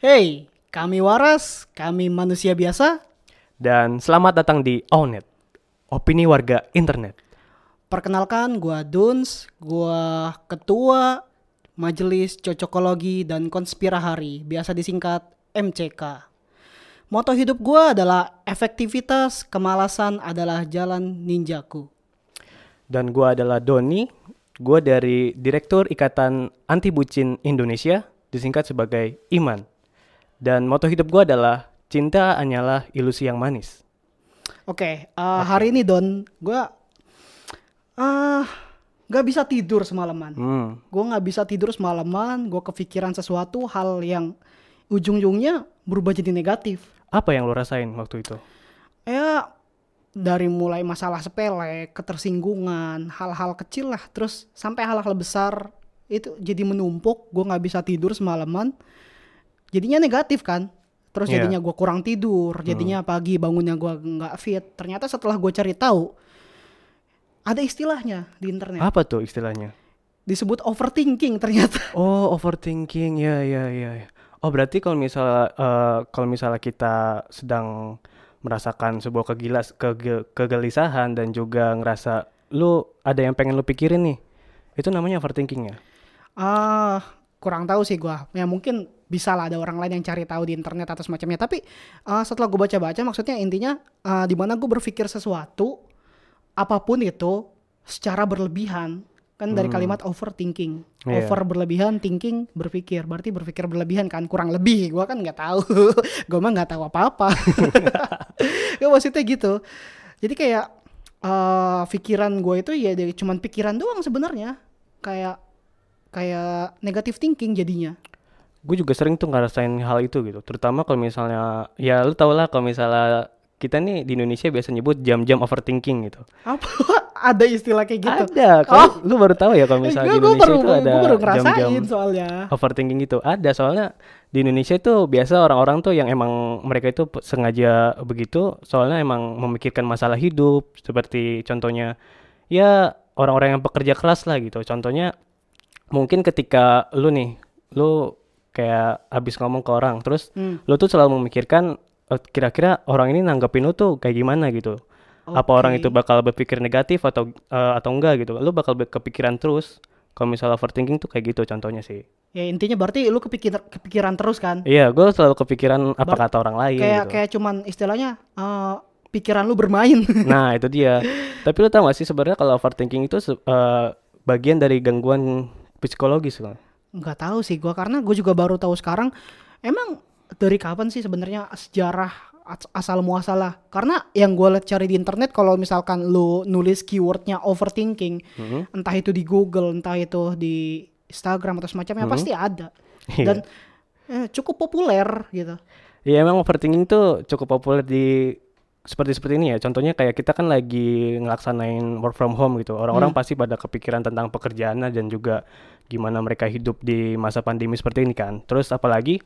Hey, kami waras, kami manusia biasa. Dan selamat datang di Onet, opini warga internet. Perkenalkan, gua Duns, gua ketua Majelis Cocokologi dan Konspirahari, biasa disingkat MCK. Moto hidup gua adalah efektivitas, kemalasan adalah jalan ninjaku. Dan gua adalah Doni, gua dari Direktur Ikatan Anti Bucin Indonesia, disingkat sebagai IMAN. Dan moto hidup gua adalah cinta hanyalah ilusi yang manis. Oke, uh, hari ini Don, gua ah nggak bisa tidur semalaman. Hmm, Gue nggak bisa tidur semalaman, gue kepikiran sesuatu hal yang ujung-ujungnya berubah jadi negatif. apa yang lo rasain waktu itu? Ya dari mulai masalah sepele, ketersinggungan, hal-hal kecil lah, terus sampai hal-hal besar itu jadi menumpuk. Gue nggak bisa tidur semalaman, jadinya negatif kan. Terus Iya. jadinya gue kurang tidur, jadinya pagi bangunnya gue nggak fit. Ternyata setelah gue cari tahu, ada istilahnya di internet Apa tuh istilahnya? disebut overthinking ternyata. Oh, overthinking. Ya, ya, ya. Oh, berarti kalau misalnya eh, kalau misalnya kita sedang merasakan sebuah kegilas kege- kegelisahan dan juga ngerasa lu ada yang pengen lu pikirin nih. Itu namanya overthinking ya? Ah, kurang tahu sih gua. Ya mungkin bisa lah ada orang lain yang cari tahu di internet atau semacamnya. Tapi ah, setelah gue baca-baca, maksudnya intinya ah, di mana gue berpikir sesuatu, apa pun itu secara berlebihan. Kan dari kalimat overthinking, Iya. over berlebihan, thinking berpikir. Berarti berpikir berlebihan kan, kurang lebih. Gua kan nggak tahu. gua mah nggak tahu apa-apa. ya maksudnya gitu. Jadi kayak eh pikiran gue itu ya dari cuman pikiran doang sebenarnya. Kayak kayak negatif thinking jadinya. Gue juga sering tuh ngerasain hal itu gitu. Terutama kalau misalnya ya lu tau lah kalau misalnya kita nih di Indonesia biasa nyebut jam-jam overthinking gitu. Apa ada istilah kayak gitu? Ada, kalau lu baru tahu ya kalau misalnya di Indonesia baru, itu ada jam-jam soalnya. overthinking gitu ada soalnya di Indonesia itu biasa orang-orang tuh yang emang mereka itu sengaja begitu soalnya emang memikirkan masalah hidup seperti contohnya ya orang-orang yang pekerja keras lah gitu contohnya mungkin ketika lu nih lu kayak habis ngomong ke orang terus Hmm. lu tuh selalu memikirkan eh, kira-kira orang ini nanggepin lu tuh kayak gimana gitu apa orang itu bakal berpikir negatif atau eh, atau enggak gitu lu bakal kepikiran terus kalau misalnya overthinking tuh kayak gitu contohnya sih Ya intinya berarti lu kepikir, kepikiran terus kan? Iya, gue selalu kepikiran apa Bar- kata orang lain kayak gitu. kayak cuman istilahnya eh, pikiran lu bermain. Nah, itu dia. Tapi lu tau gak sih sebenarnya kalau overthinking itu eh, bagian dari gangguan psikologis loh. Nggak tahu sih gua karena gue juga baru tahu sekarang emang dari kapan sih sebenarnya sejarah as- asal muasalah karena yang gue lihat cari di internet kalau misalkan lu nulis keywordnya overthinking Mhm. entah itu di Google entah itu di Instagram atau semacamnya Mhm. pasti ada Iya. dan eh, cukup populer gitu Iya, emang overthinking tuh cukup populer di seperti seperti ini ya. Contohnya kayak kita kan lagi ngelaksanain work from home gitu. Orang-orang pasti pada kepikiran tentang pekerjaannya dan juga gimana mereka hidup di masa pandemi seperti ini kan. Terus apalagi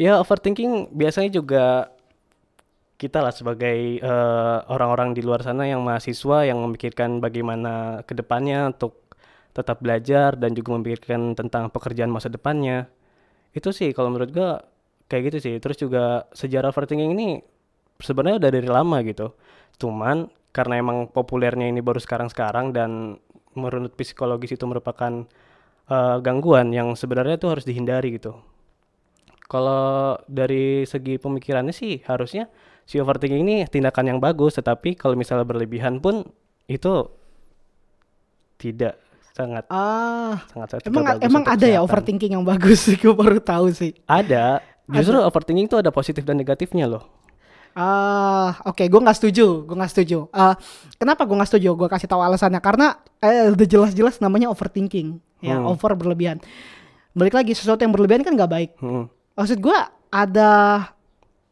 ya overthinking biasanya juga kita lah sebagai eh, orang-orang di luar sana yang mahasiswa yang memikirkan bagaimana ke depannya untuk tetap belajar dan juga memikirkan tentang pekerjaan masa depannya. Itu sih kalau menurut gua kayak gitu sih. Terus juga sejarah overthinking ini sebenarnya udah dari lama gitu. Cuman karena emang populernya ini baru sekarang-sekarang dan menurut psikologis itu merupakan eh, gangguan yang sebenarnya itu harus dihindari gitu. Kalau dari segi pemikirannya sih harusnya si overthinking ini tindakan yang bagus, tetapi kalau misalnya berlebihan pun itu tidak sangat ah sangat sangat emang bagus emang ada ya kesehatan. overthinking yang bagus gue baru tahu sih Ada. Justru overthinking itu ada positif dan negatifnya loh. Ah, oke, gue nggak setuju, gue nggak setuju. Ah, kenapa gue nggak setuju? Gue kasih tahu alasannya karena eh, udah jelas-jelas namanya overthinking, ya Hmm. over berlebihan. Balik lagi sesuatu yang berlebihan kan nggak baik. Hmm. Maksud gue ada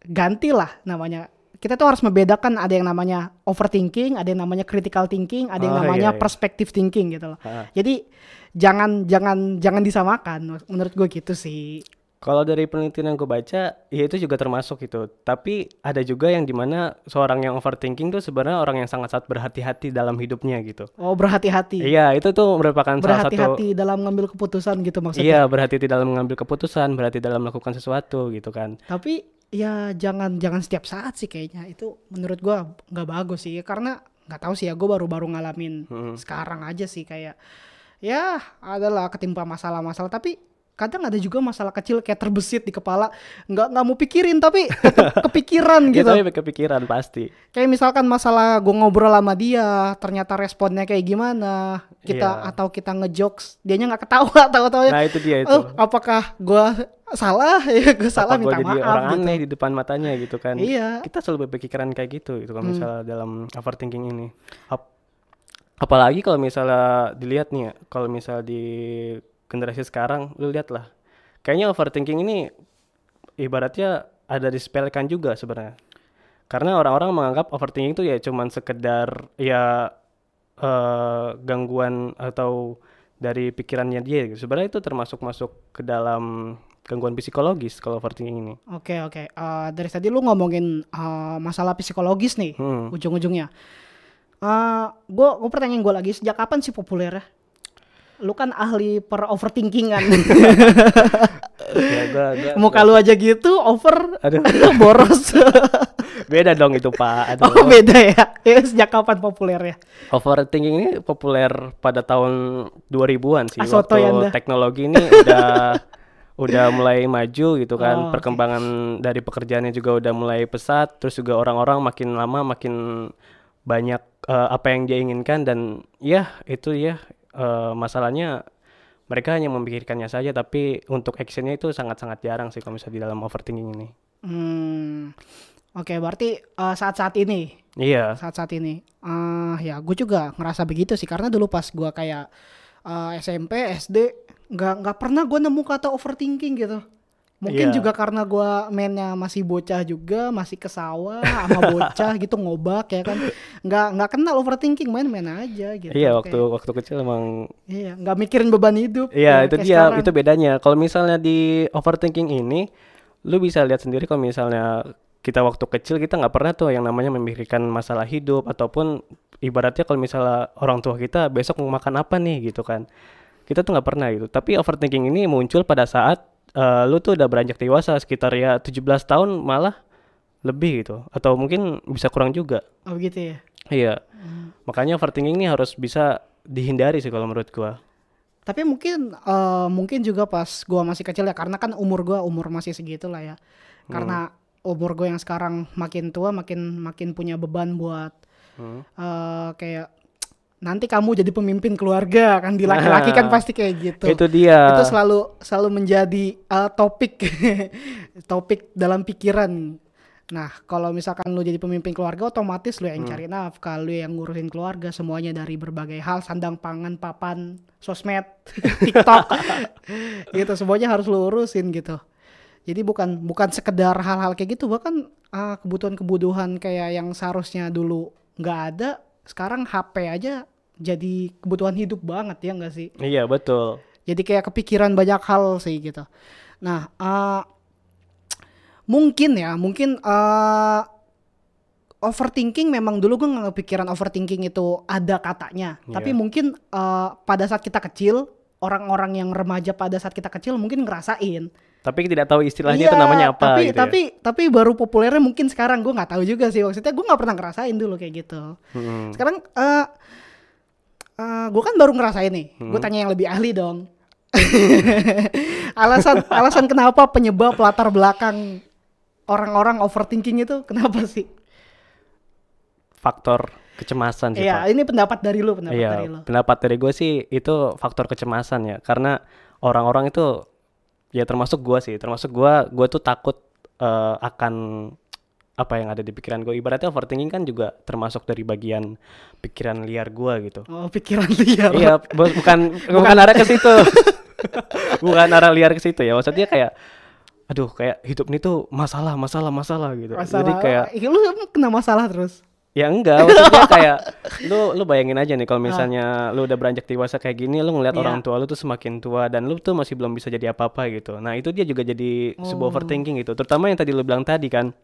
ganti lah namanya. Kita tuh harus membedakan ada yang namanya overthinking, ada yang namanya critical thinking, ada yang Oh, namanya iya, iya. perspective thinking gitu loh. Ha. Jadi jangan jangan jangan disamakan menurut gue gitu sih. Kalau dari penelitian yang gue baca, ya itu juga termasuk itu. Tapi ada juga yang di mana seorang yang overthinking tuh sebenarnya orang yang sangat-sangat berhati-hati dalam hidupnya gitu. Oh berhati-hati. Iya, itu tuh merupakan salah satu Berhati-hati dalam ngambil keputusan gitu maksudnya. Iya, berhati-hati dalam mengambil keputusan, berhati dalam melakukan sesuatu gitu kan. Tapi ya jangan jangan setiap saat sih kayaknya itu menurut gua nggak bagus sih karena nggak tahu sih ya gue baru-baru ngalamin Hmm. sekarang aja sih kayak ya adalah ketimpa masalah-masalah tapi kadang ada juga masalah kecil kayak terbesit di kepala nggak nggak mau pikirin tapi tetap kepikiran Gitu. gitu Tapi kepikiran pasti. kayak misalkan masalah gue ngobrol sama dia ternyata responnya kayak gimana kita Iya. atau kita ngejokes dianya nggak ketawa tahu-tahu Nah, itu dia itu. oh apakah gue salah ya gue salah Apa gua minta jadi maaf orang gitu. aneh di depan matanya gitu kan. Iya. Kita selalu berpikiran kayak gitu gitu kalau Hmm. misalnya dalam overthinking ini. Ap- apalagi kalau misalnya dilihat nih ya, kalau misalnya di generasi sekarang lu lihat lah. Kayaknya overthinking ini ibaratnya ada disepelekan juga sebenarnya. Karena orang-orang menganggap overthinking itu ya cuman sekedar ya eh, gangguan atau dari pikirannya dia gitu. Sebenarnya itu termasuk masuk ke dalam gangguan psikologis kalau overthinking ini. Oke oke. Eh, dari tadi lu ngomongin eh, masalah psikologis nih Hmm. ujung-ujungnya. Eh gue gue pertanyaan gue lagi sejak kapan sih populer ya? Lu kan ahli per overthinkingan. Ya, gua, gua, Muka lu aja gitu over Aduh. boros. beda dong itu Pak. Aduh. oh beda ya. Ya, Sejak kapan populer ya? Overthinking ini populer pada tahun 2000-an sih Ah, sotoy waktu Anda. teknologi ini udah udah mulai maju gitu Oh, kan. oke. Perkembangan dari pekerjaannya juga udah mulai pesat, terus juga orang-orang makin lama makin banyak eh, apa yang dia inginkan dan ya itu ya eh, masalahnya mereka hanya memikirkannya saja tapi untuk actionnya itu sangat-sangat jarang sih kalau misalnya di dalam overthinking ini. Hmm. Oke berarti eh, saat-saat ini Iya. saat-saat ini eh ya gue juga ngerasa begitu sih karena dulu pas gue kayak eh, SMP SD nggak nggak pernah gue nemu kata overthinking gitu mungkin Iya. juga karena gue mainnya masih bocah juga masih ke sawah sama bocah gitu ngobak ya kan nggak nggak kenal overthinking main-main aja gitu Iya, Kayak- waktu waktu kecil emang iya nggak mikirin beban hidup Iya, ya, itu dia, sekarang. itu bedanya. Kalau misalnya di overthinking ini, lu bisa lihat sendiri kalau misalnya kita waktu kecil kita nggak pernah tuh yang namanya memikirkan masalah hidup ataupun ibaratnya kalau misalnya orang tua kita besok mau makan apa nih gitu kan. Kita tuh nggak pernah gitu. Tapi overthinking ini muncul pada saat eh, lu tuh udah beranjak dewasa sekitar ya 17 tahun malah lebih gitu atau mungkin bisa kurang juga. oh gitu ya Iya. Makanya overthinking ini harus bisa dihindari sih kalau menurut gua. Tapi mungkin eh, mungkin juga pas gua masih kecil ya karena kan umur gua umur masih segitu lah ya. Karena umur gue yang sekarang makin tua makin makin punya beban buat Hmm. eh, kayak nanti kamu jadi pemimpin keluarga kan di laki-laki kan Nah, pasti kayak gitu. Itu dia. Itu selalu selalu menjadi eh, topik topik dalam pikiran. Nah, kalau misalkan lu jadi pemimpin keluarga otomatis lu yang cari nafkah, lu yang ngurusin keluarga semuanya dari berbagai hal, sandang pangan, papan, sosmed, TikTok. gitu semuanya harus lu urusin gitu. Jadi bukan bukan sekedar hal-hal kayak gitu, bahkan ah, kebutuhan-kebutuhan kayak yang seharusnya dulu nggak ada, sekarang HP aja jadi kebutuhan hidup banget ya nggak sih? Iya betul. Jadi kayak kepikiran banyak hal sih gitu. Nah, eh, mungkin ya, mungkin eh, overthinking memang dulu gue nggak kepikiran overthinking itu ada katanya. Iya. Tapi mungkin eh, pada saat kita kecil, orang-orang yang remaja pada saat kita kecil mungkin ngerasain. Tapi tidak tahu istilahnya itu Iya, namanya apa tapi, gitu ya. Tapi tapi baru populernya mungkin sekarang gue nggak tahu juga sih maksudnya gue nggak pernah ngerasain dulu kayak gitu. Mm-mm. Sekarang eh eh, gue kan baru ngerasain nih. Hmm. Gue tanya yang lebih ahli dong. alasan alasan kenapa penyebab latar belakang orang-orang overthinking itu kenapa sih? Faktor kecemasan sih Iya, Pak. ini pendapat dari lu, pendapat Iya, dari lu. pendapat dari gue sih itu faktor kecemasan ya. Karena orang-orang itu ya termasuk gue sih, termasuk gue, gue tuh takut eh, akan apa yang ada di pikiran gue. Ibaratnya overthinking kan juga termasuk dari bagian pikiran liar gue gitu. Oh, pikiran liar. iya, bos, bukan bukan arah ke situ. bukan arah liar ke situ ya. Maksudnya kayak aduh kayak hidup ini tuh masalah, masalah, masalah gitu. Masalah. Jadi kayak Ih, lu kena masalah terus. Ya enggak, maksudnya kayak lu lu bayangin aja nih kalau misalnya lu udah beranjak dewasa kayak gini, lu ngeliat Iya. orang tua lu tuh semakin tua dan lu tuh masih belum bisa jadi apa-apa gitu. Nah, itu dia juga jadi sebuah overthinking gitu. Terutama yang tadi lu bilang tadi kan.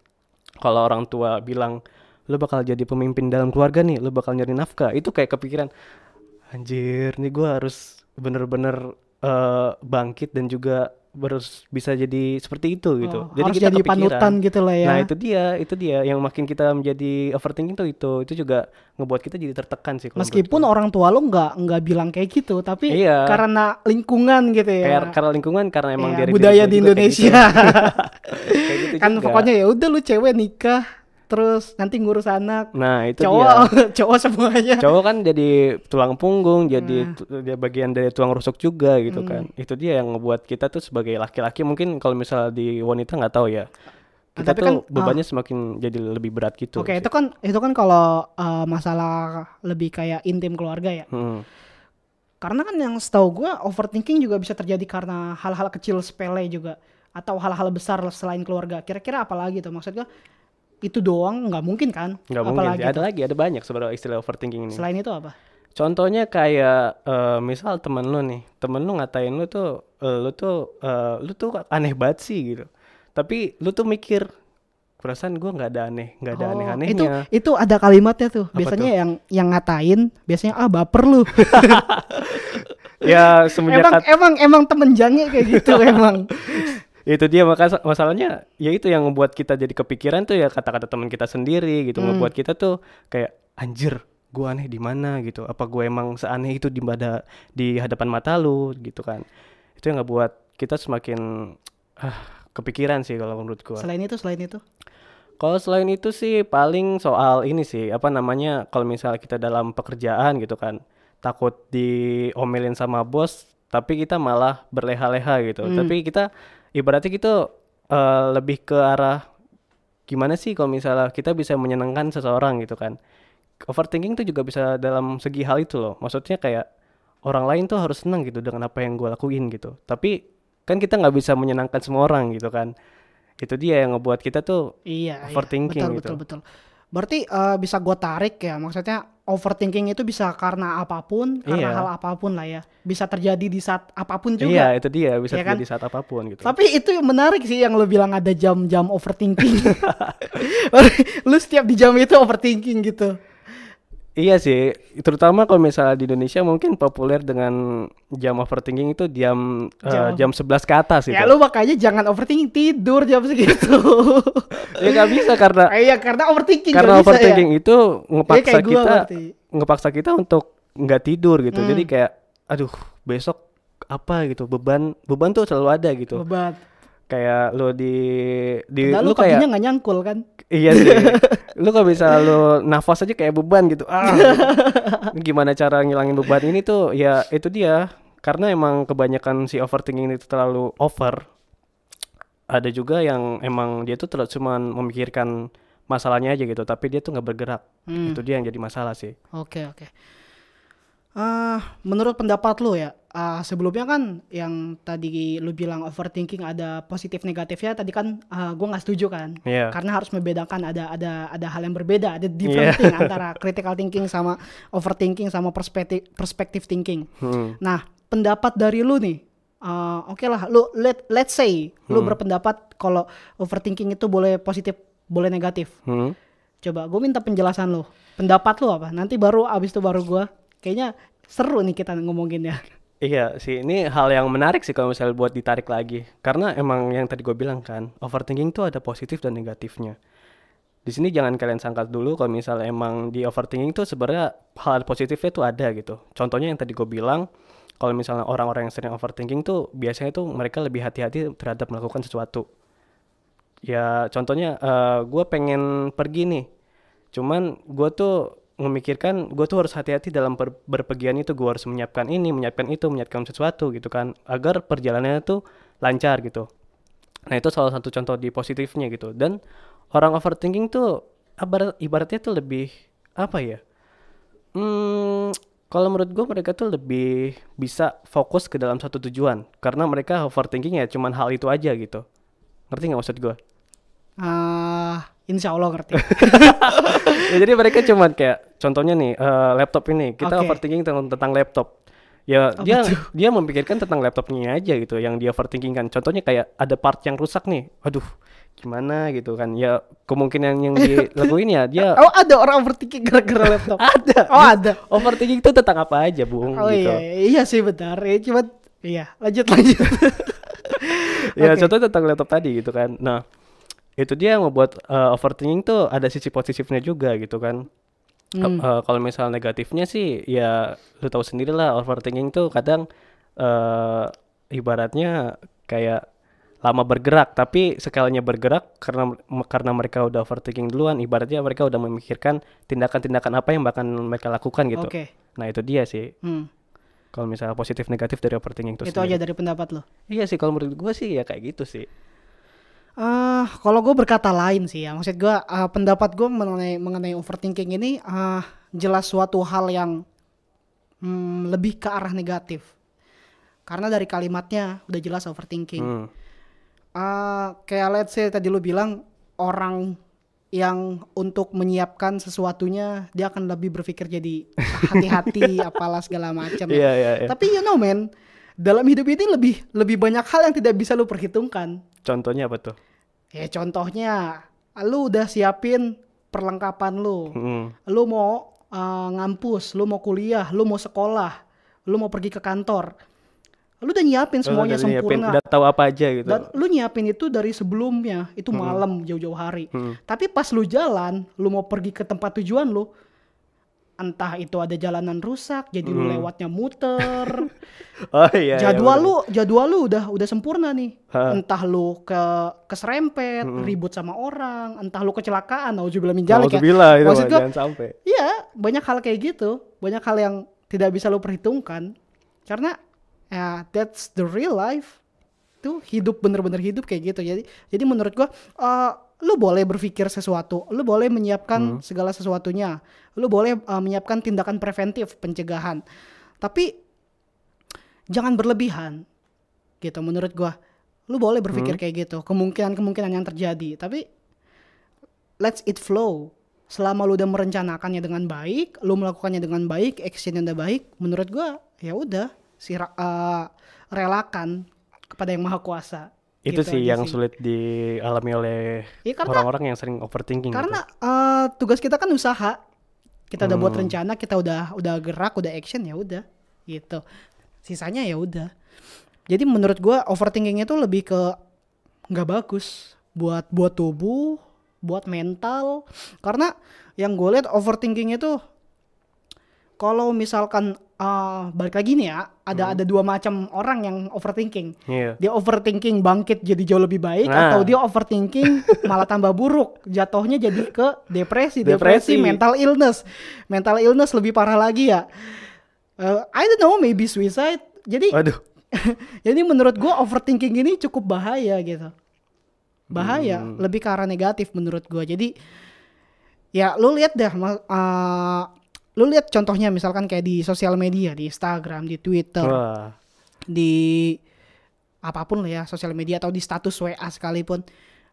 Kalau orang tua bilang lu bakal jadi pemimpin dalam keluarga nih, lu bakal nyari nafkah. Itu kayak kepikiran anjir, nih gua harus bener-bener eh, bangkit dan juga harus bisa jadi seperti itu gitu. Oh, harus kita jadi kepikiran. panutan gitu lah ya. Nah itu dia, itu dia yang makin kita menjadi overthinking tuh itu, itu juga ngebuat kita jadi tertekan sih. Meskipun orang tua lo nggak nggak bilang kayak gitu, tapi Iya. karena lingkungan gitu ya. kayak karena lingkungan, karena emang Iya, dari budaya di juga kayak Indonesia. gitu. Kayak gitu kan juga. pokoknya ya udah lu cewek nikah terus nanti ngurus anak. Nah itu cowok dia. cowok semuanya. Cowok kan jadi tulang punggung, jadi Nah. dia bagian dari tulang rusuk juga Hmm. gitu kan. Itu dia yang ngebuat kita tuh sebagai laki-laki mungkin kalau misalnya di wanita nggak tahu ya. Kita tapi tuh kan, bebannya semakin jadi lebih berat gitu. Oke, sih. itu kan itu kan kalau uh, masalah lebih kayak intim keluarga ya. Hmm. Karena kan yang setahu gua overthinking juga bisa terjadi karena hal-hal kecil sepele juga atau hal-hal besar selain keluarga. Kira-kira apa lagi tuh maksud gua? Itu doang nggak mungkin kan? Nggak mungkin. Ada tuh? lagi, ada banyak sebenarnya istilah overthinking ini. Selain itu apa? Contohnya kayak eh, misal temen lu nih, temen lu ngatain lu tuh, eh, lu tuh, eh, lu tuh aneh banget sih gitu. Tapi lu tuh mikir, perasaan gua nggak ada aneh, nggak ada Oh, itu aneh-anehnya. itu ada kalimatnya tuh. Apa biasanya tuh? yang yang ngatain biasanya ah baper lu. Ya semenjak emang emang emang temen jange kayak gitu emang. Itu dia maka masalahnya, ya itu yang membuat kita jadi kepikiran tuh ya kata-kata teman kita sendiri gitu, Hmm. ngebuat kita tuh kayak anjir, gua aneh di mana gitu. Apa gue emang seaneh itu di pada di hadapan mata lu gitu kan. Itu yang ngebuat kita semakin ah, kepikiran sih kalau menurut gua. Selain itu selain itu. Kalau selain itu sih paling soal ini sih apa namanya kalau misalnya kita dalam pekerjaan gitu kan takut diomelin sama bos tapi kita malah berleha-leha gitu. Hmm. Tapi kita ibaratnya gitu eh, lebih ke arah gimana sih kalau misalnya kita bisa menyenangkan seseorang gitu kan. Overthinking tuh juga bisa dalam segi hal itu loh. Maksudnya kayak orang lain tuh harus senang gitu dengan apa yang gue lakuin gitu. Tapi kan kita nggak bisa menyenangkan semua orang gitu kan. Itu dia yang ngebuat kita tuh Iya, Overthinking iya. betul, gitu. betul, betul. Berarti eh, bisa gue tarik ya, maksudnya overthinking itu bisa karena apa pun, karena Iya. hal apa pun lah ya. Bisa terjadi di saat apa pun juga. Iya itu dia bisa Iya kan? terjadi saat apa pun gitu. Tapi itu yang menarik sih yang lo bilang ada jam-jam overthinking. lu setiap di jam itu overthinking gitu. Iya sih, terutama kalau misalnya di Indonesia mungkin populer dengan jam overthinking itu jam eh, Jam. jam 11 ke atas gitu. Ya lu makanya jangan overthinking tidur jam segitu. Ya nggak bisa karena Ah, Iya karena overthinking karena bisa overthinking ya. itu ngepaksa gua kita berarti. ngepaksa kita untuk nggak tidur gitu. Hmm. Jadi kayak aduh besok apa gitu beban beban tuh selalu ada gitu. Bebat. Kayak lu di di Padahal lu lu kayak nggak nyangkul kan? Iya sih. lu kalau bisa lu nafas aja kayak beban gitu. Ah. Gimana cara ngilangin beban ini tuh? Ya itu dia. Karena emang kebanyakan si overthinking itu terlalu over. Ada juga yang emang dia tuh terlalu cuman memikirkan masalahnya aja gitu, tapi dia tuh nggak bergerak. Hmm. Itu dia yang jadi masalah sih. Oke oke. Ah, menurut pendapat lu ya, ah, sebelumnya kan yang tadi lu bilang overthinking ada positif negatifnya, tadi kan ah, gua nggak setuju kan, Iya. karena harus membedakan ada ada ada hal yang berbeda, ada different Iya. thing antara critical thinking sama overthinking sama perspektif perspective thinking. Hmm. Nah, pendapat dari lu nih, ah, oke lah, lu let let's say lu Hmm. berpendapat kalau overthinking itu boleh positif, boleh negatif. Hmm. Coba gue minta penjelasan lo. Pendapat lo apa? Nanti baru abis itu baru gue. Kayaknya seru nih kita ngomongin ya. Iya sih, ini hal yang menarik sih kalau misalnya buat ditarik lagi. Karena emang yang tadi gue bilang kan, overthinking tuh ada positif dan negatifnya. Di sini jangan kalian sangka dulu kalau misalnya emang di overthinking tuh sebenarnya hal positifnya tuh ada gitu. Contohnya yang tadi gue bilang, kalau misalnya orang-orang yang sering overthinking tuh biasanya tuh mereka lebih hati-hati terhadap melakukan sesuatu. Ya contohnya gue pengen pergi nih, cuman gue tuh memikirkan gue tuh harus hati-hati dalam ber- berpergian itu gue harus menyiapkan ini menyiapkan itu menyiapkan sesuatu gitu kan agar perjalanannya tuh lancar gitu. Nah itu salah satu contoh di positifnya gitu. Dan orang overthinking tuh ibarat ibaratnya tuh lebih apa ya hmm kalau menurut gue mereka tuh lebih bisa fokus ke dalam satu tujuan karena mereka overthinking ya cuman hal itu aja gitu. Ngerti nggak maksud gue Ah, Insya Allah ngerti. ya jadi mereka cuman kayak contohnya nih eh, laptop ini kita Oke. overthinking tentang, tentang laptop ya Apa dia dia memikirkan tentang laptopnya aja gitu yang dia overthinking kan contohnya kayak ada part yang rusak nih aduh gimana gitu kan ya kemungkinan yang dilakuin ya dia oh ada orang overthinking gara-gara laptop. ada Oh ada. overthinking itu tentang apa aja bung Oh gitu iya, iya sih benar. Ya, cuma iya lanjut lanjut. ya Oke. contohnya tentang laptop tadi gitu kan nah itu dia yang membuat eh, overthinking tuh ada sisi positifnya juga gitu kan Hmm. eh, kalau misal negatifnya sih ya lu tahu sendiri lah overthinking tuh kadang eh ibaratnya kayak lama bergerak tapi sekalinya bergerak karena karena mereka udah overthinking duluan ibaratnya mereka udah memikirkan tindakan-tindakan apa yang bakal mereka lakukan gitu Oke. nah itu dia sih Hmm. kalau misalnya positif negatif dari overthinking itu Itu sendiri. aja dari pendapat lo. iya sih kalau menurut gua sih ya kayak gitu sih Ah, kalau gue berkata lain sih ya, maksud gue ah, pendapat gue mengenai mengenai overthinking ini ah, jelas suatu hal yang hmm, lebih ke arah negatif. Karena dari kalimatnya udah jelas overthinking. Hmm. Ah, kayak let's say tadi lu bilang orang yang untuk menyiapkan sesuatunya dia akan lebih berpikir jadi hati-hati apalah segala macam. ya. Iya iya iya. Tapi you know man, dalam hidup ini lebih lebih banyak hal yang tidak bisa lu perhitungkan. Contohnya apa tuh? Ya contohnya, lu udah siapin perlengkapan lu. Hmm. Lu mau uh, ngampus, lu mau kuliah, lu mau sekolah, lu mau pergi ke kantor. Lu udah nyiapin semuanya Udah nyiapin, sempurna. Udah tahu apa aja gitu. Dan lu nyiapin itu dari sebelumnya, itu malam jauh-jauh hari. Hmm. Tapi pas lu jalan, lu mau pergi ke tempat tujuan lu, entah itu ada jalanan rusak, jadi lu lewatnya muter. Oh iya. iya, jadwal bener. lu jadwal lu udah udah sempurna nih. Ha. entah lu ke keserempet ribut sama orang entah lu kecelakaan nauzubillah min dzalik ya. Nauzubillah itu Maksud gua, jangan sampai. iya banyak hal kayak gitu. Banyak hal yang tidak bisa lu perhitungkan. Karena ya that's the real life. Tuh hidup bener-bener hidup kayak gitu. Jadi jadi menurut gua eh, lu boleh berpikir sesuatu. Lu boleh menyiapkan segala sesuatunya. Lu boleh eh, menyiapkan tindakan preventif pencegahan. Tapi jangan berlebihan. Gitu menurut gua. Lu boleh berpikir kayak gitu. Kemungkinan kemungkinan yang terjadi. Tapi let's it flow. Selama lu udah merencanakannya dengan baik lu melakukannya dengan baik actionnya udah baik menurut gua ya udah. Si uh, relakan kepada yang maha kuasa. Itu Gitu sih yang sulit dialami oleh Ya, orang-orang yang sering overthinking. karena gitu. uh, tugas kita kan usaha. Kita udah buat Hmm. rencana kita udah udah gerak udah action ya udah. Gitu sisanya ya udah. Jadi menurut gua overthinking itu lebih ke nggak bagus buat buat tubuh buat mental. Karena yang gue lihat overthinking itu kalau misalkan uh, balik lagi nih ya ada ada dua macam orang yang overthinking. Iya. dia overthinking bangkit jadi jauh lebih baik Nah. atau dia overthinking malah tambah buruk jatuhnya jadi ke depresi. Depresi. depresi, mental illness. Mental illness lebih parah lagi ya Eh, I don't know maybe suicide jadi Waduh. jadi menurut gua overthinking ini cukup bahaya gitu bahaya Hmm. lebih ke arah negatif menurut gua jadi ya lu lihat dah ma- eh, lu lihat contohnya misalkan kayak di sosial media di Instagram di Twitter Wah. di apa pun lah ya sosial media atau di status WA sekalipun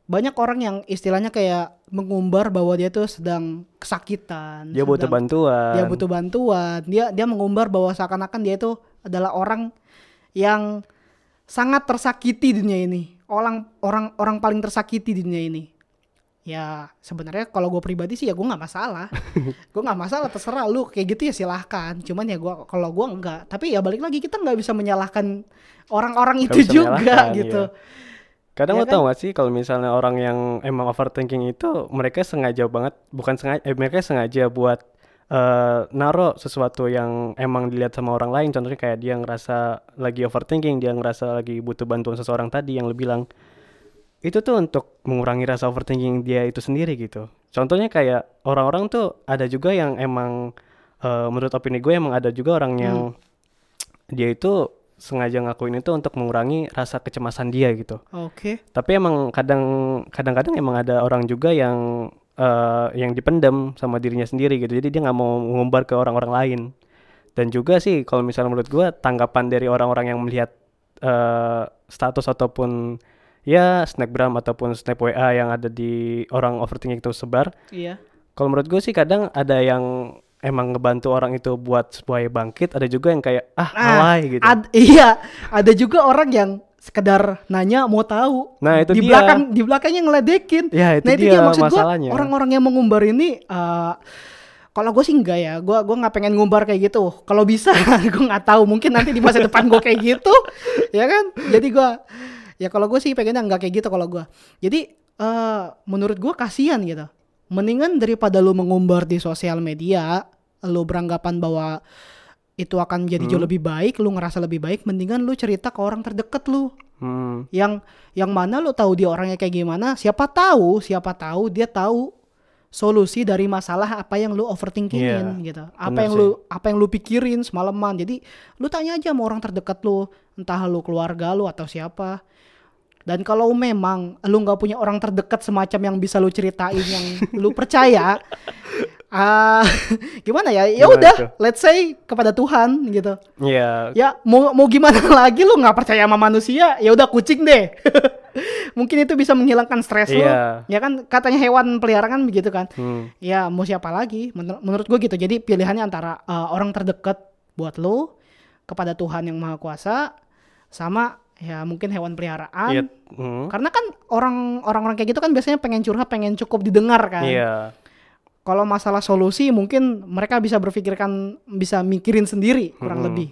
banyak orang yang istilahnya kayak mengumbar bahwa dia tuh sedang kesakitan Dia butuh sedang- bantuan. dia butuh bantuan. Dia dia mengumbar bahwa seakan-akan dia itu adalah orang yang sangat tersakiti di dunia ini. Orang orang orang paling tersakiti di dunia ini. Ya sebenarnya kalau gue pribadi sih ya gue nggak masalah. Gue nggak masalah terserah lu. Kayak gitu ya silahkan. Cuman ya gua kalau gue enggak tapi ya balik lagi kita nggak bisa menyalahkan orang-orang Nggak itu juga gitu. iya. Kadang Ya lo tau gak sih kalau misalnya orang yang emang overthinking itu mereka sengaja banget bukan sengaja eh, mereka sengaja buat eh naro sesuatu yang emang dilihat sama orang lain. Contohnya kayak dia ngerasa lagi overthinking dia ngerasa lagi butuh bantuan seseorang tadi yang lo bilang. Itu tuh untuk mengurangi rasa overthinking dia itu sendiri gitu. Contohnya kayak orang-orang tuh ada juga yang emang eh, menurut opini gue emang ada juga orang yang dia itu sengaja ngakuin itu untuk mengurangi rasa kecemasan dia gitu oke tapi emang kadang kadang-kadang emang ada orang juga yang eh, yang dipendam sama dirinya sendiri gitu jadi dia nggak mau mengumbar ke orang-orang lain dan juga sih kalau misalnya menurut gua tanggapan dari orang-orang yang melihat eh, status ataupun ya snapgram ataupun snap WA yang ada di orang overthinking itu sebar. Iya. Kalau menurut gue sih kadang ada yang emang ngebantu orang itu buat supaya bangkit, ada juga yang kayak ah Nah, alay gitu. ad- iya, ada juga orang yang sekedar nanya mau tahu. Nah, itu di dia. belakang di belakangnya ngeledekin. Ya, itu nah, itu dia dia maksud gua masalahnya. orang-orang yang mengumbar ini eh kalau gue sih enggak ya, gue gua nggak pengen ngumbar kayak gitu. Kalau bisa, gue nggak tahu. Mungkin nanti di masa depan gue kayak gitu, ya kan? Jadi gue, ya kalau gue sih pengennya nggak kayak gitu kalau gue. Jadi eh menurut gue kasihan gitu. Mendingan daripada lu mengumbar di sosial media, lu beranggapan bahwa itu akan jadi jauh lebih baik, lu ngerasa lebih baik, mendingan lu cerita ke orang terdekat lu. Hmm. Yang yang mana lu tahu dia orangnya kayak gimana, siapa tahu, siapa tahu dia tahu solusi dari masalah apa yang lu overthinkingin Iya, gitu. Apa yang sih. lu apa yang lu pikirin semalaman. Jadi lu tanya aja sama orang terdekat lu, entah lu keluarga lu atau siapa. Dan kalau memang lu nggak punya orang terdekat semacam yang bisa lu ceritain yang lu percaya, ah gimana ya? Ya udah, let's say kepada Tuhan gitu. Iya. Ya mau mau gimana lagi lu nggak percaya sama manusia? Ya udah kucing deh. Mungkin itu bisa menghilangkan stres lu. Iya. Ya kan katanya hewan peliharaan begitu kan. Hmm. Ya mau siapa lagi? Menur- menurut gue gitu. Jadi pilihannya antara uh, orang terdekat buat lu kepada Tuhan yang Maha Kuasa sama ya mungkin hewan peliharaan. Iya. Hmm. Karena kan orang orang-orang kayak gitu kan biasanya pengen curhat, pengen cukup didengar kan. Iya. Kalau masalah solusi mungkin mereka bisa berpikirkan bisa mikirin sendiri kurang Mm-mm. lebih.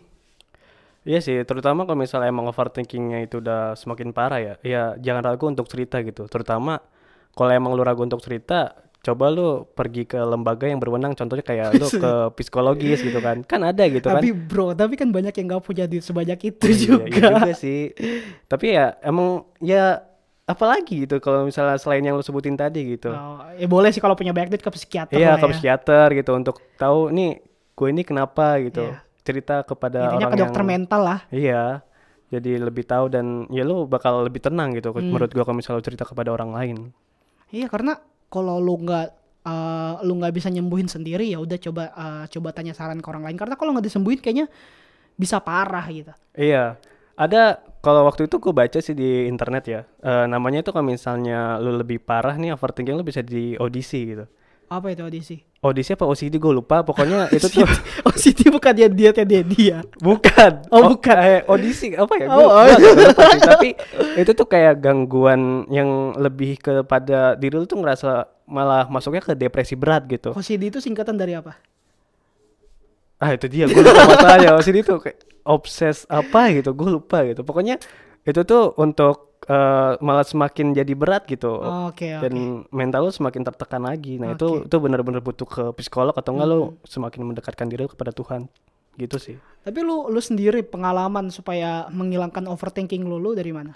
Iya sih, terutama kalau misalnya emang overthinkingnya itu udah semakin parah ya, ya jangan ragu untuk cerita gitu. Terutama kalau emang lu ragu untuk cerita, coba lu pergi ke lembaga yang berwenang, contohnya kayak lu ke psikologis gitu kan, kan ada gitu kan. Tapi bro, tapi kan banyak yang gak punya duit sebanyak itu Iya, juga. iya juga sih. Tapi ya emang ya apalagi gitu kalau misalnya selain yang lu sebutin tadi gitu. Oh, ya boleh sih kalau punya banyak duit ke psikiater Iya ke ya. psikiater gitu untuk tahu nih gue ini kenapa gitu. Iya. Cerita kepada Intinya orang ke dokter yang mental lah. Iya. Jadi lebih tahu dan ya lu bakal lebih tenang gitu Hmm. menurut gua kalau misalnya lu cerita kepada orang lain. Iya karena kalau lu nggak eh, lu nggak bisa nyembuhin sendiri ya udah coba eh, coba tanya saran ke orang lain karena kalau nggak disembuhin kayaknya bisa parah gitu. Iya. Ada kalau waktu itu gua baca sih di internet ya. eh, namanya itu kalau misalnya lu lebih parah nih overthinking lu bisa di audisi gitu. Apa itu audisi? Audisi apa OCD gue lupa. Pokoknya itu tuh Oh Siti bukan dia dia dia dia. bukan. Oh, bukan. eh, audisi apa ya? Gua, Oh, oh. gua agak lupa sih. Tapi itu tuh kayak gangguan yang lebih kepada diri lu tuh ngerasa malah masuknya ke depresi berat gitu. OCD itu singkatan dari apa? Ah itu dia, gue lupa masalahnya. Sini tuh kayak obses apa gitu, gue lupa gitu. Pokoknya itu tuh untuk eh, malah semakin jadi berat gitu. Oke oke. Dan mental lu semakin tertekan lagi. Nah. Hmm. itu itu benar-benar butuh ke psikolog atau enggak lu semakin mendekatkan diri kepada Tuhan. Gitu sih. Tapi lu lu sendiri pengalaman supaya menghilangkan overthinking lu lu dari mana?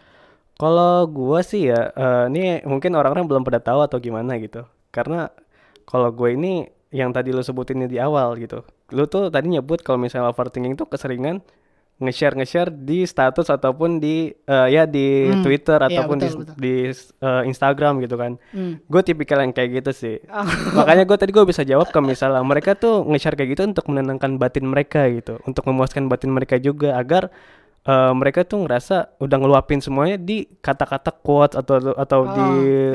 Kalau gua sih ya, eh, ini mungkin orang-orang belum pada tahu atau gimana gitu. Karena kalau gue ini yang tadi lu sebutin di awal gitu. Lu tuh tadi nyebut kalau misalnya overthinking tuh keseringan nge-share nge-share di status ataupun di eh, ya di Hmm, Twitter iya, ataupun di, betul, betul. di eh, Instagram gitu kan. Hmm. Gue tipikal yang kayak gitu sih. Ah. Makanya gue tadi gue bisa jawab ke misalnya mereka tuh nge-share kayak gitu untuk menenangkan batin mereka gitu, untuk memuaskan batin mereka juga agar eh, mereka tuh ngerasa udah ngeluapin semuanya di kata-kata quotes atau atau Ah, di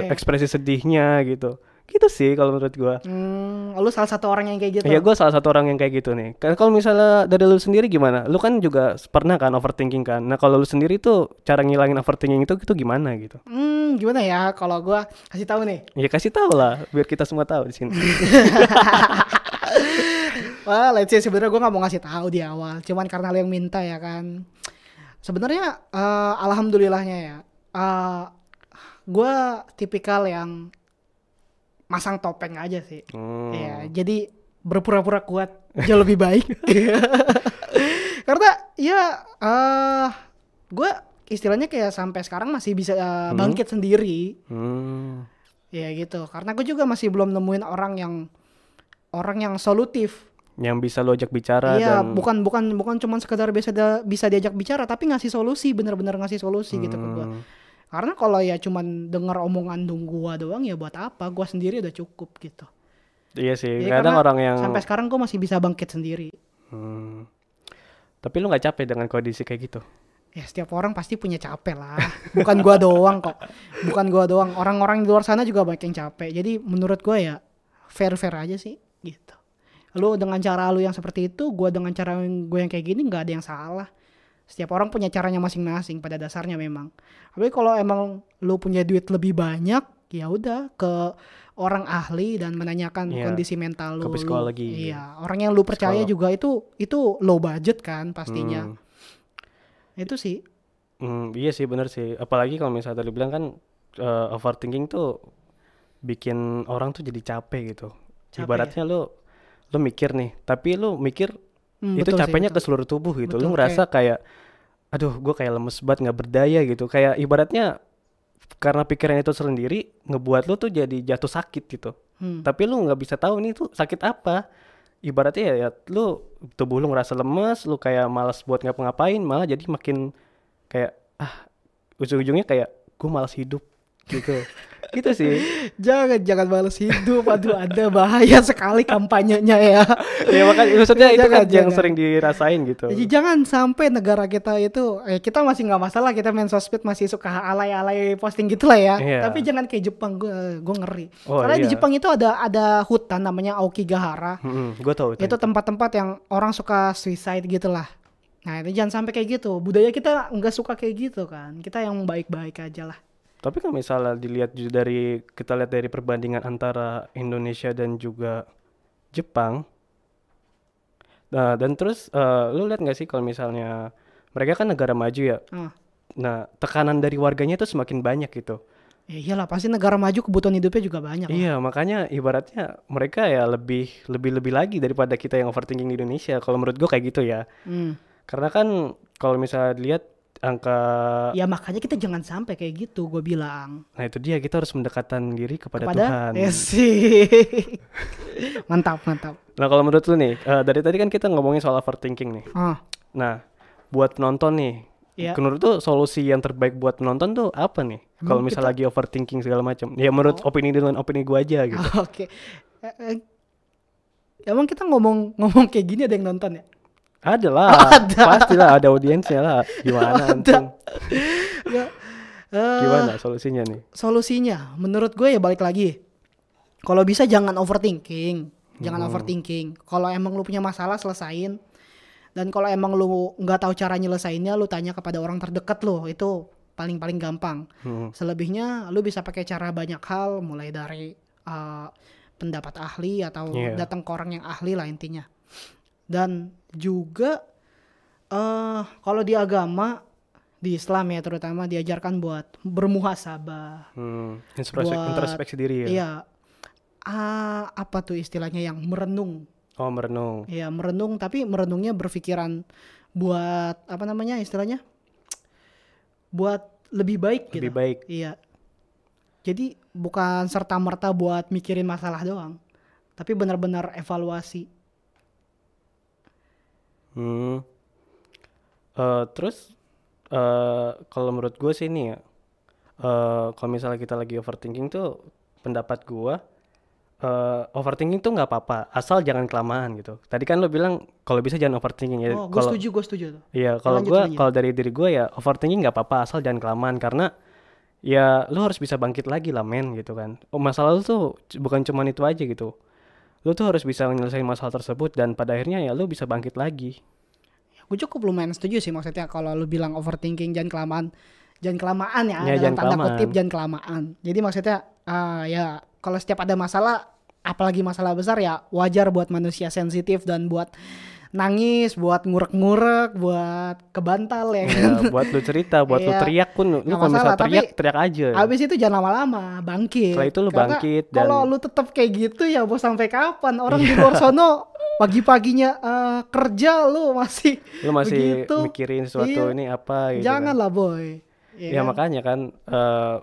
oke. ekspresi sedihnya gitu. Gitu sih kalau menurut gue. Hmm, lu salah satu orang yang kayak gitu. Ya gue salah satu orang yang kayak gitu nih. Kan kalau misalnya dari lu sendiri gimana? Lu kan juga pernah kan overthinking kan. Nah kalau lu sendiri tuh cara ngilangin overthinking itu itu gimana gitu? Hmm, gimana ya kalau gua kasih tahu nih. Ya kasih tahu lah biar kita semua tahu di sini. Wah, let's say sebenarnya gue nggak mau ngasih tahu di awal, cuman karena lo yang minta ya kan. Sebenarnya eh, alhamdulillahnya ya, eh gue tipikal yang masang topeng aja sih. Hmm. Ya, jadi berpura-pura kuat jauh lebih baik. karena ya eh gue istilahnya kayak sampai sekarang masih bisa eh, bangkit sendiri. Hmm. Ya gitu. Karena gue juga masih belum nemuin orang yang orang yang solutif. Yang bisa lo ajak bicara Iya, dan bukan bukan bukan cuman sekedar bisa da- bisa diajak bicara, tapi ngasih solusi, bener-bener ngasih solusi gitu ke gua. Karena kalau ya cuman denger omongan dong gua doang ya buat apa? Gua sendiri udah cukup gitu. Iya sih, Jadi kadang karena orang yang sampai sekarang gua masih bisa bangkit sendiri. Hmm. Tapi lu nggak capek dengan kondisi kayak gitu? ya setiap orang pasti punya capek lah. Bukan gua doang kok. Bukan gua doang. Orang-orang di luar sana juga banyak yang capek. Jadi menurut gua ya fair-fair aja sih gitu. Lu dengan cara lu yang seperti itu, gua dengan cara gue yang kayak gini nggak ada yang salah. Setiap orang punya caranya masing-masing pada dasarnya memang. Tapi kalau emang lu punya duit lebih banyak, ya udah ke orang ahli dan menanyakan Iya, kondisi mental lu. ke Lu- psikologi. Iya, orang yang lu percaya Psikolog. juga itu itu low budget kan pastinya. Hmm. Itu sih. Hmm, iya sih bener sih. Apalagi kalau misalnya tadi bilang kan eh, overthinking tuh bikin orang tuh jadi capek gitu. Capek Ibaratnya lu lu mikir nih, tapi lu mikir Hmm, itu sih, capeknya betul. ke seluruh tubuh gitu. lu Betul, ngerasa kayak aduh gue kayak lemes banget nggak berdaya gitu. Kayak ibaratnya karena pikiran itu sendiri ngebuat lu tuh jadi jatuh sakit gitu. Hmm. Tapi lu nggak bisa tahu nih tuh sakit apa. Ibaratnya ya, ya lu tubuh lu ngerasa lemes, lu kayak malas buat ngapa-ngapain, malah jadi makin kayak ah ujung-ujungnya kayak gue malas hidup gitu. gitu sih. Jangan jangan balas hidup. Aduh, ada bahaya sekali kampanyenya ya. ya makanya maksudnya itu Jangan, kan yang jangan. sering dirasain gitu. Jadi jangan sampai negara kita itu eh kita masih nggak masalah kita main sosmed masih suka alay-alay posting gitu lah ya. Iya. Tapi jangan kayak Jepang gue gue ngeri. Oh, Karena di iya. Jepang itu ada ada hutan namanya Aokigahara. gue tahu Itu tempat-tempat yang orang suka suicide gitu lah. Nah itu jangan sampai kayak gitu. Budaya kita nggak suka kayak gitu kan. Kita yang baik-baik aja lah. Tapi kalau misalnya dilihat dari kita lihat dari perbandingan antara Indonesia dan juga Jepang, nah dan terus eh, lu lihat nggak sih kalau misalnya mereka kan negara maju ya, Ah. nah tekanan dari warganya itu semakin banyak gitu. Ya iyalah pasti negara maju kebutuhan hidupnya juga banyak. lah. Iya makanya ibaratnya mereka ya lebih lebih lebih lagi daripada kita yang overthinking di Indonesia. Kalau menurut gue kayak gitu ya, Hmm. karena kan kalau misalnya dilihat angka, Ya makanya kita jangan sampai kayak gitu gue bilang. nah itu dia kita harus mendekatan diri kepada, Kepada Tuhan. Ya sih. mantap mantap. Nah kalau menurut lu nih, eh, dari tadi kan kita ngomongin soal overthinking nih. Ah, Nah, buat penonton nih, Iya. menurut tuh solusi yang terbaik buat penonton tuh apa nih? Kalau misalnya lagi overthinking segala macam. Ya menurut opini dengan opini gua aja gitu. Oke. Eh, eh, Emang kita ngomong ngomong kayak gini ada yang nonton ya? Ada lah, Ada. pastilah ada audiensnya lah. Gimana? Ada. eh, Gimana solusinya nih? Solusinya, menurut gue ya balik lagi. Kalau bisa jangan overthinking, jangan Hmm. overthinking. Kalau emang lu punya masalah selesain. Dan kalau emang lu nggak tahu cara nyelesainnya, lu tanya kepada orang terdekat lu. Itu paling paling gampang. Hmm. Selebihnya lu bisa pakai cara banyak hal, mulai dari uh, pendapat ahli atau Iya. datang ke orang yang ahli lah intinya. Dan juga eh kalau di agama di Islam ya terutama diajarkan buat bermuhasabah. Hmm. Introspek- Buat- introspeksi diri ya. Iya. Ah, apa tuh istilahnya yang merenung? Oh merenung. Ya, merenung tapi merenungnya berpikiran buat apa namanya istilahnya? Buat lebih baik gitu. Lebih baik. Iya. Jadi bukan serta merta buat mikirin masalah doang, tapi benar-benar evaluasi. Hmm. Eh, terus eh kalau menurut gue sih ini ya, eh kalau misalnya kita lagi overthinking tuh pendapat gue eh overthinking tuh nggak apa-apa, asal jangan kelamaan gitu. Tadi kan lo bilang kalau bisa jangan overthinking ya. Oh, gue Kalau setuju, gue setuju tuh. iya kalau gue kalau dari diri gue ya overthinking nggak apa-apa asal jangan kelamaan karena ya lo harus bisa bangkit lagi lah men gitu kan. Oh, masalah lu tuh bukan cuman itu aja gitu. Lo tuh harus bisa menyelesaikan masalah tersebut dan pada akhirnya ya lo bisa bangkit lagi. Gue cukup lumayan setuju sih maksudnya kalau lu bilang overthinking jangan kelamaan, jangan kelamaan ya, Ya, dalam jangan tanda kelamaan. kutip jangan kelamaan. Jadi maksudnya ah, ya kalau setiap ada masalah, apalagi masalah besar ya wajar buat manusia sensitif dan buat nangis, buat ngurek-ngurek, buat kebantal ya kan. Ya, buat lu cerita, buat lu Iya. teriak pun, lu kalau misalnya teriak, tapi teriak aja. Abis itu jangan lama-lama, bangkit. Setelah itu lu Karena bangkit dan- Kalau lu tetap kayak gitu ya mau sampai kapan? Orang di luar sono pagi-paginya eh, kerja lu masih Lu masih begitu. mikirin sesuatu Iya. ini apa gitu. Jangan kan. lah boy. Iya Ya kan? makanya kan, eh,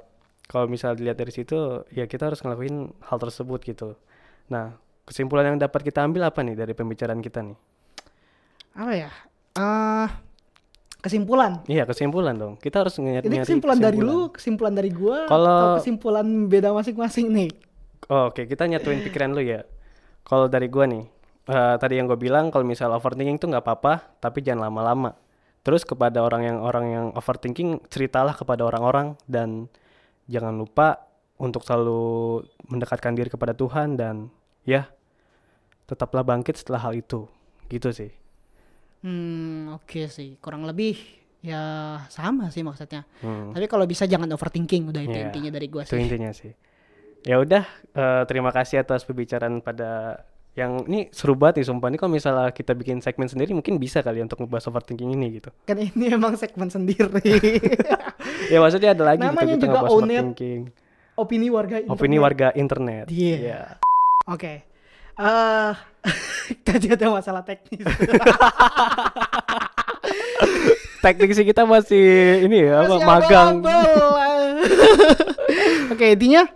kalau misalnya dilihat dari situ, ya kita harus ngelakuin hal tersebut gitu. Nah, kesimpulan yang dapat kita ambil apa nih dari pembicaraan kita nih? Apa ya? Ah, kesimpulan. Iya kesimpulan dong. Kita harus nyari Ini nyari kesimpulan dari kesimpulan. lu, kesimpulan dari gua, Kalau- atau kesimpulan beda masing-masing nih. Oh, Oke, kita nyatuin pikiran lu ya. Kalau dari gua nih, eh, tadi yang gue bilang kalau misal overthinking tuh nggak apa-apa, tapi jangan lama-lama. Terus kepada orang yang orang yang overthinking, ceritalah kepada orang-orang dan jangan lupa untuk selalu mendekatkan diri kepada Tuhan dan ya tetaplah bangkit setelah hal itu. Gitu sih. Hmm, oke sih. Kurang lebih ya sama sih maksudnya. Hmm. Tapi kalau bisa jangan overthinking, udah itu Iya, intinya dari gua Itu sih. intinya sih. Ya udah, eh, terima kasih atas pembicaraan pada yang ini seru banget nih sumpah nih kalau misalnya kita bikin segmen sendiri mungkin bisa kali ya untuk ngebahas overthinking ini gitu. Kan ini emang segmen sendiri. ya maksudnya ada lagi gitu Namanya kita juga ngebahas It. overthinking. Opini warga Opini internet. warga internet. Iya. Iya. Oke. Eh tadi ada masalah teknis. Teknik sih kita masih ini ya apa Masih magang. abal-abal. Oke, intinya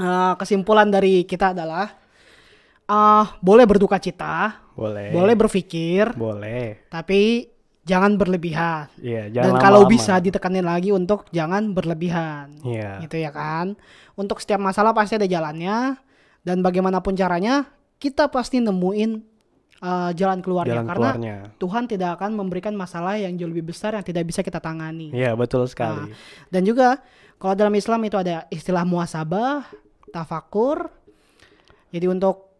eh, kesimpulan dari kita adalah eh boleh berduka cita, Boleh. boleh berpikir, Boleh. tapi jangan berlebihan. Iya, Dan jangan kalau lama-lama. bisa ditekanin lagi untuk jangan berlebihan. Iya. Gitu ya kan. Untuk setiap masalah pasti ada jalannya dan bagaimanapun caranya kita pasti nemuin eh, jalan keluarnya Jalan karena keluarnya. Tuhan tidak akan memberikan masalah yang jauh lebih besar yang tidak bisa kita tangani. Iya, betul sekali. Dan juga kalau dalam Islam itu ada istilah muasabah, tafakur. Jadi untuk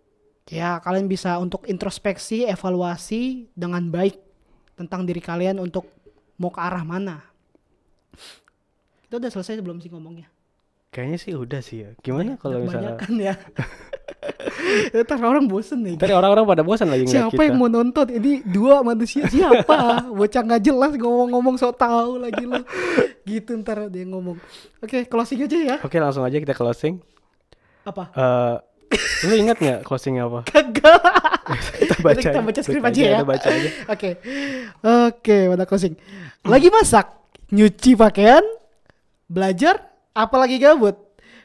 ya kalian bisa untuk introspeksi, evaluasi dengan baik tentang diri kalian untuk mau ke arah mana. Itu udah selesai belum sih ngomongnya? Kayaknya sih udah sih ya. Gimana kalau misalnya kan ya. Ntar orang bosen nih. Ntar orang-orang pada bosan lagi ngeliat Siapa kita. yang mau nonton? Ini dua manusia siapa? Bocah nggak jelas ngomong-ngomong so tau lagi lu. Gitu ntar dia ngomong. Oke, closing aja ya. Oke, langsung aja kita closing. Apa? Eh, lu ingat nggak closingnya apa? Kagak. kita baca. kita baca skrip aja ya. Kita baca aja. Oke. Oke, pada closing. Lagi masak, nyuci pakaian, belajar, apalagi gabut.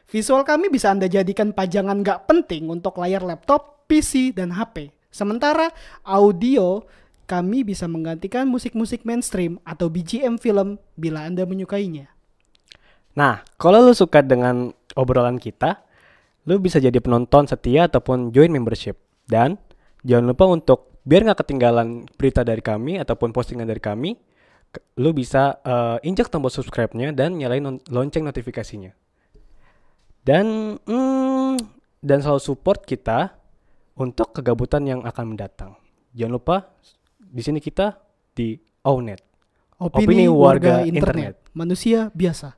Visual kami bisa Anda jadikan pajangan nggak penting untuk layar laptop, PC, dan HP. Sementara audio kami bisa menggantikan musik-musik mainstream atau BGM film bila Anda menyukainya. Nah, kalau lu suka dengan obrolan kita, lu bisa jadi penonton setia ataupun join membership. Dan jangan lupa untuk biar nggak ketinggalan berita dari kami ataupun postingan dari kami, lu bisa eh, injak tombol subscribe-nya dan nyalain non- lonceng notifikasinya. Dan hmm, dan selalu support kita untuk kegabutan yang akan mendatang. Jangan lupa di sini kita di Ownet. Opini warga internet. Manusia biasa.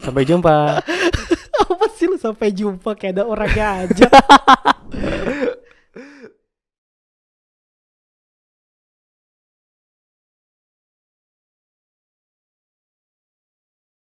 Sampai jumpa. Apa sih lu sampai jumpa kayak ada orangnya aja.